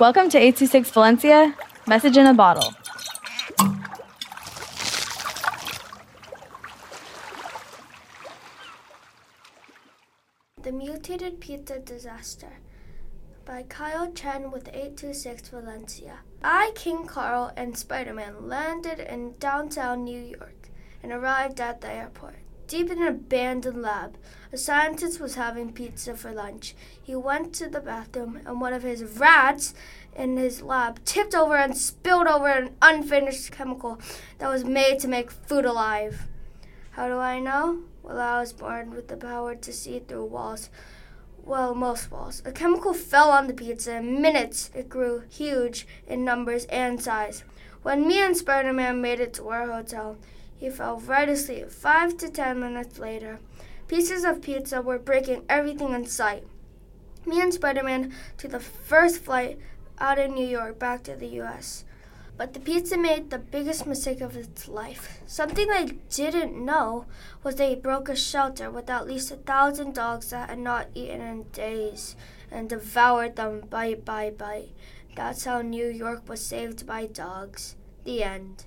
Welcome to 826 Valencia, message in a bottle. The Mutated Pizza Disaster by Kyle Chen with 826 Valencia. I, King Carl, and Spider Man landed in downtown New York and arrived at the airport. Deep in an abandoned lab, a scientist was having pizza for lunch. He went to the bathroom, and one of his rats in his lab tipped over and spilled over an unfinished chemical that was made to make food alive. How do I know? Well, I was born with the power to see through walls. Well, most walls. A chemical fell on the pizza. In minutes, it grew huge in numbers and size. When me and Spider Man made it to our hotel, he fell right asleep. Five to ten minutes later, pieces of pizza were breaking everything in sight. Me and Spider Man took the first flight out of New York back to the US. But the pizza made the biggest mistake of its life. Something I didn't know was it broke a shelter with at least a thousand dogs that had not eaten in days and devoured them bite by bite. That's how New York was saved by dogs. The end.